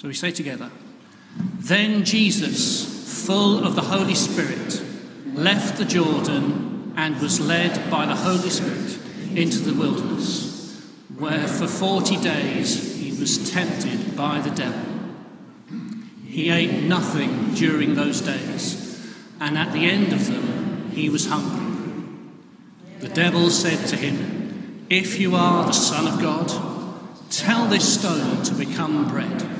So we say together Then Jesus, full of the Holy Spirit, left the Jordan and was led by the Holy Spirit into the wilderness, where for forty days he was tempted by the devil. He ate nothing during those days, and at the end of them he was hungry. The devil said to him, If you are the Son of God, tell this stone to become bread.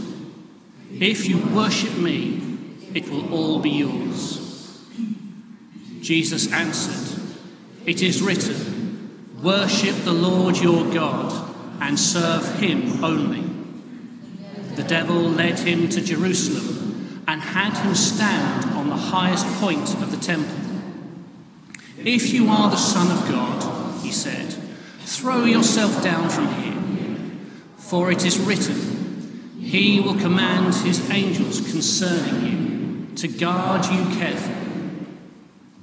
If you worship me, it will all be yours. Jesus answered, It is written, Worship the Lord your God and serve him only. The devil led him to Jerusalem and had him stand on the highest point of the temple. If you are the Son of God, he said, throw yourself down from here, for it is written, he will command his angels concerning you to guard you carefully.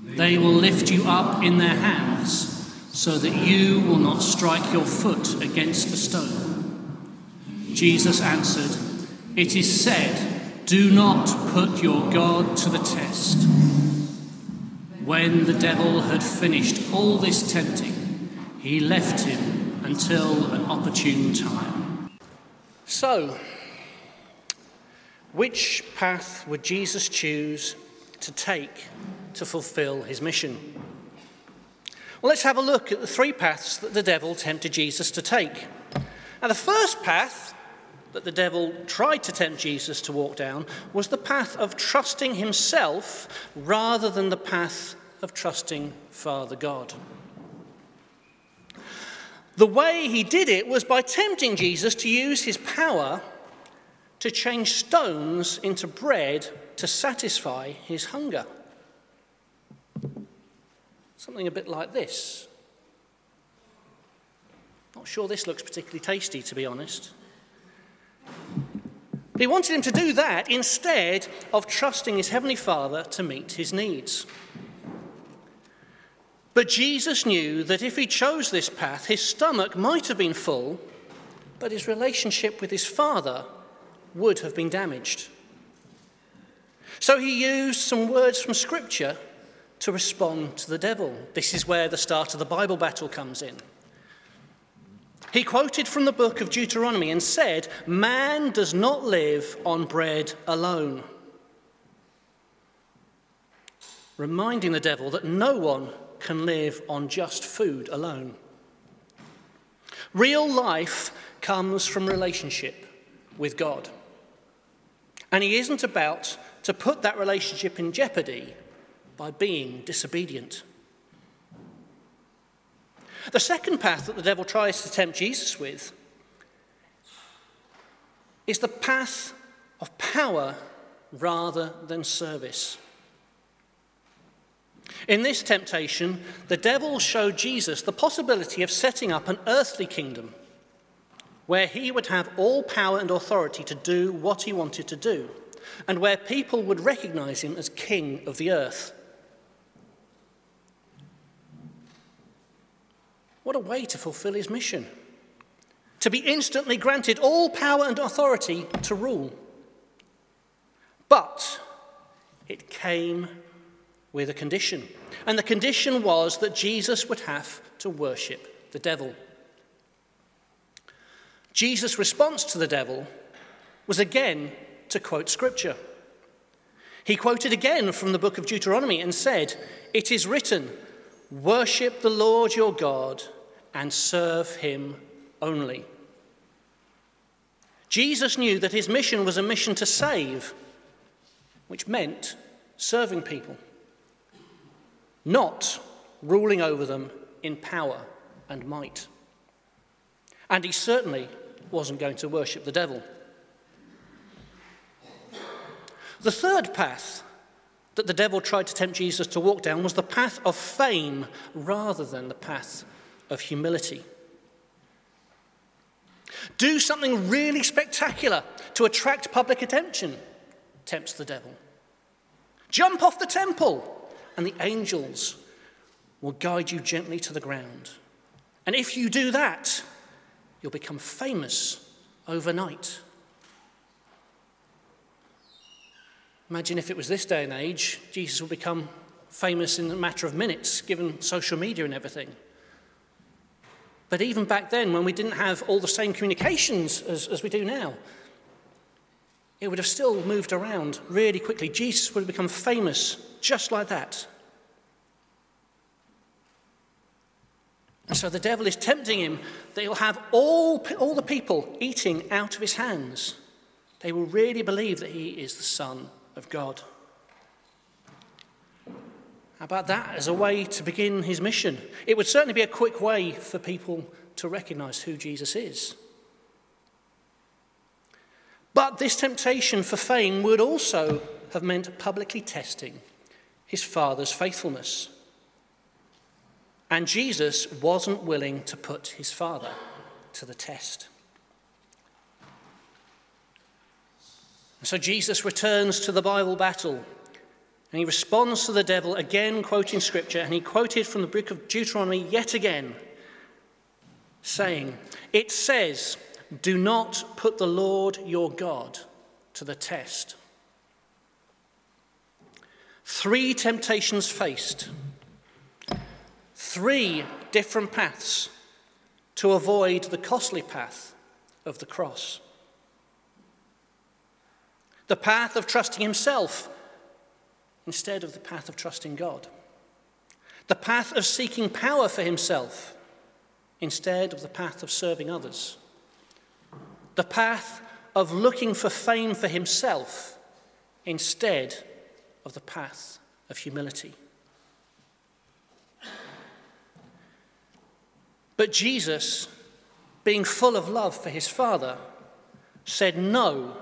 They will lift you up in their hands so that you will not strike your foot against a stone. Jesus answered, It is said, Do not put your God to the test. When the devil had finished all this tempting, he left him until an opportune time. So, which path would Jesus choose to take to fulfill his mission? Well, let's have a look at the three paths that the devil tempted Jesus to take. Now, the first path that the devil tried to tempt Jesus to walk down was the path of trusting himself rather than the path of trusting Father God. The way he did it was by tempting Jesus to use his power to change stones into bread to satisfy his hunger. Something a bit like this. Not sure this looks particularly tasty, to be honest. But he wanted him to do that instead of trusting his Heavenly Father to meet his needs. But Jesus knew that if he chose this path, his stomach might have been full, but his relationship with his Father would have been damaged. So he used some words from Scripture to respond to the devil. This is where the start of the Bible battle comes in. He quoted from the book of Deuteronomy and said, Man does not live on bread alone. Reminding the devil that no one can live on just food alone. Real life comes from relationship with God. And he isn't about to put that relationship in jeopardy by being disobedient. The second path that the devil tries to tempt Jesus with is the path of power rather than service. In this temptation, the devil showed Jesus the possibility of setting up an earthly kingdom where he would have all power and authority to do what he wanted to do, and where people would recognize him as king of the earth. What a way to fulfill his mission! To be instantly granted all power and authority to rule. But it came with a condition. And the condition was that Jesus would have to worship the devil. Jesus' response to the devil was again to quote scripture. He quoted again from the book of Deuteronomy and said, It is written, Worship the Lord your God and serve him only. Jesus knew that his mission was a mission to save, which meant serving people, not ruling over them in power and might. And he certainly wasn't going to worship the devil. The third path that the devil tried to tempt Jesus to walk down was the path of fame rather than the path of humility. Do something really spectacular to attract public attention, tempts the devil. Jump off the temple, and the angels will guide you gently to the ground. And if you do that, you'll become famous overnight. Imagine if it was this day and age, Jesus would become famous in a matter of minutes, given social media and everything. But even back then, when we didn't have all the same communications as, as we do now, it would have still moved around really quickly. Jesus would have become famous just like that. And so the devil is tempting him that he'll have all, all the people eating out of his hands. They will really believe that he is the Son of God. How about that as a way to begin his mission? It would certainly be a quick way for people to recognize who Jesus is. But this temptation for fame would also have meant publicly testing his father's faithfulness. And Jesus wasn't willing to put his father to the test. So Jesus returns to the Bible battle and he responds to the devil again, quoting scripture, and he quoted from the book of Deuteronomy yet again, saying, It says, Do not put the Lord your God to the test. Three temptations faced, three different paths to avoid the costly path of the cross. The path of trusting himself instead of the path of trusting God. The path of seeking power for himself instead of the path of serving others. The path of looking for fame for himself instead of the path of humility. But Jesus, being full of love for his Father, said no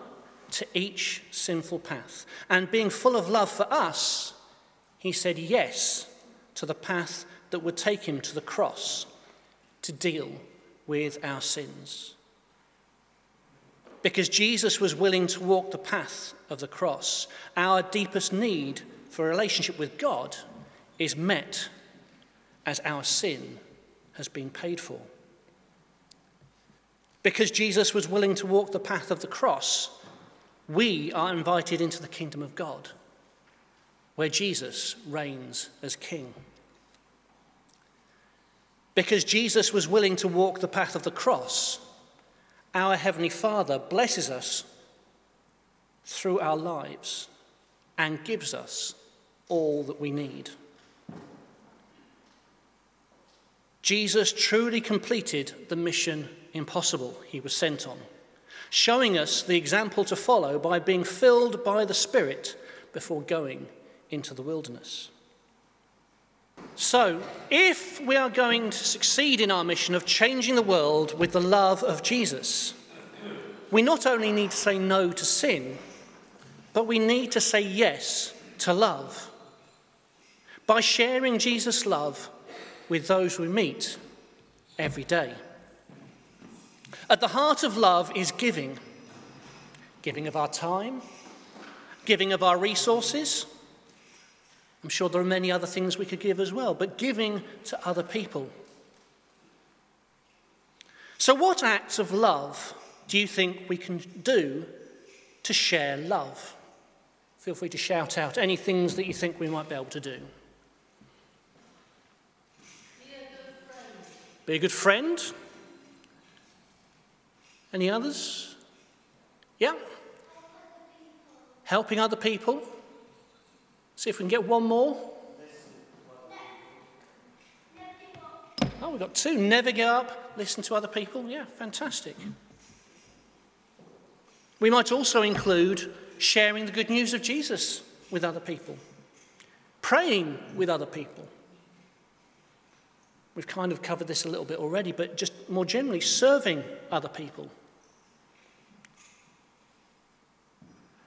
to each sinful path. And being full of love for us, he said yes to the path that would take him to the cross to deal with our sins. Because Jesus was willing to walk the path of the cross, our deepest need for a relationship with God is met as our sin has been paid for. Because Jesus was willing to walk the path of the cross, we are invited into the kingdom of God, where Jesus reigns as king. Because Jesus was willing to walk the path of the cross, our Heavenly Father blesses us through our lives and gives us all that we need. Jesus truly completed the mission impossible he was sent on showing us the example to follow by being filled by the Spirit before going into the wilderness. So, if we are going to succeed in our mission of changing the world with the love of Jesus, we not only need to say no to sin, but we need to say yes to love. By sharing Jesus' love with those we meet every day. At the heart of love is giving giving of our time, giving of our resources. I'm sure there are many other things we could give as well, but giving to other people. So, what acts of love do you think we can do to share love? Feel free to shout out any things that you think we might be able to do. Be a good friend. Be a good friend. Any others? Yeah? Helping other people. See if we can get one more. Oh, we've got two. Never give up, listen to other people. Yeah, fantastic. We might also include sharing the good news of Jesus with other people, praying with other people. We've kind of covered this a little bit already, but just more generally, serving other people.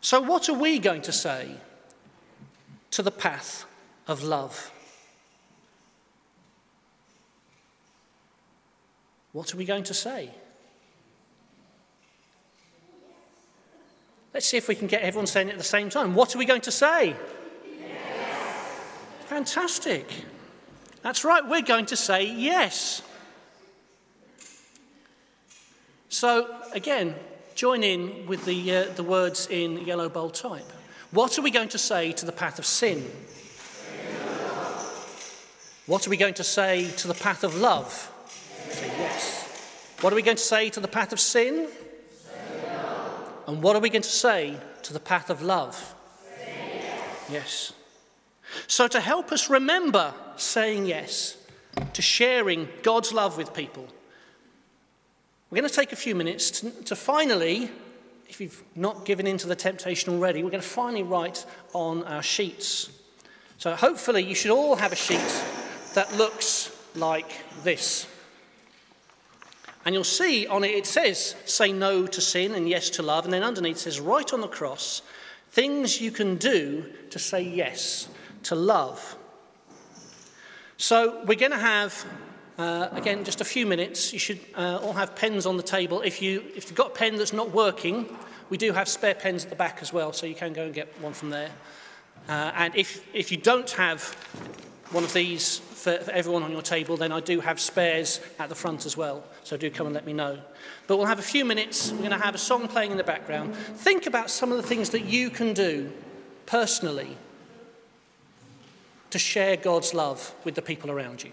So, what are we going to say to the path of love? What are we going to say? Let's see if we can get everyone saying it at the same time. What are we going to say? Yes. Fantastic. That's right, we're going to say yes. So, again, join in with the, uh, the words in yellow bold type. What are we going to say to the path of sin? What are we going to say to the path of love? Say yes. What are we going to say to the path of sin? And what are we going to say to the path of love? Yes. yes. So, to help us remember saying yes to sharing God's love with people, we're going to take a few minutes to, to finally, if you've not given in to the temptation already, we're going to finally write on our sheets. So, hopefully, you should all have a sheet that looks like this. And you'll see on it, it says, say no to sin and yes to love. And then underneath it says, write on the cross, things you can do to say yes to love. So we're going to have, uh, again, just a few minutes. You should uh, all have pens on the table. If, you, if you've got a pen that's not working, we do have spare pens at the back as well, so you can go and get one from there. Uh, and if, if you don't have one of these for, for everyone on your table, then I do have spares at the front as well. So do come and let me know. But we'll have a few minutes. We're going to have a song playing in the background. Think about some of the things that you can do personally to share God's love with the people around you.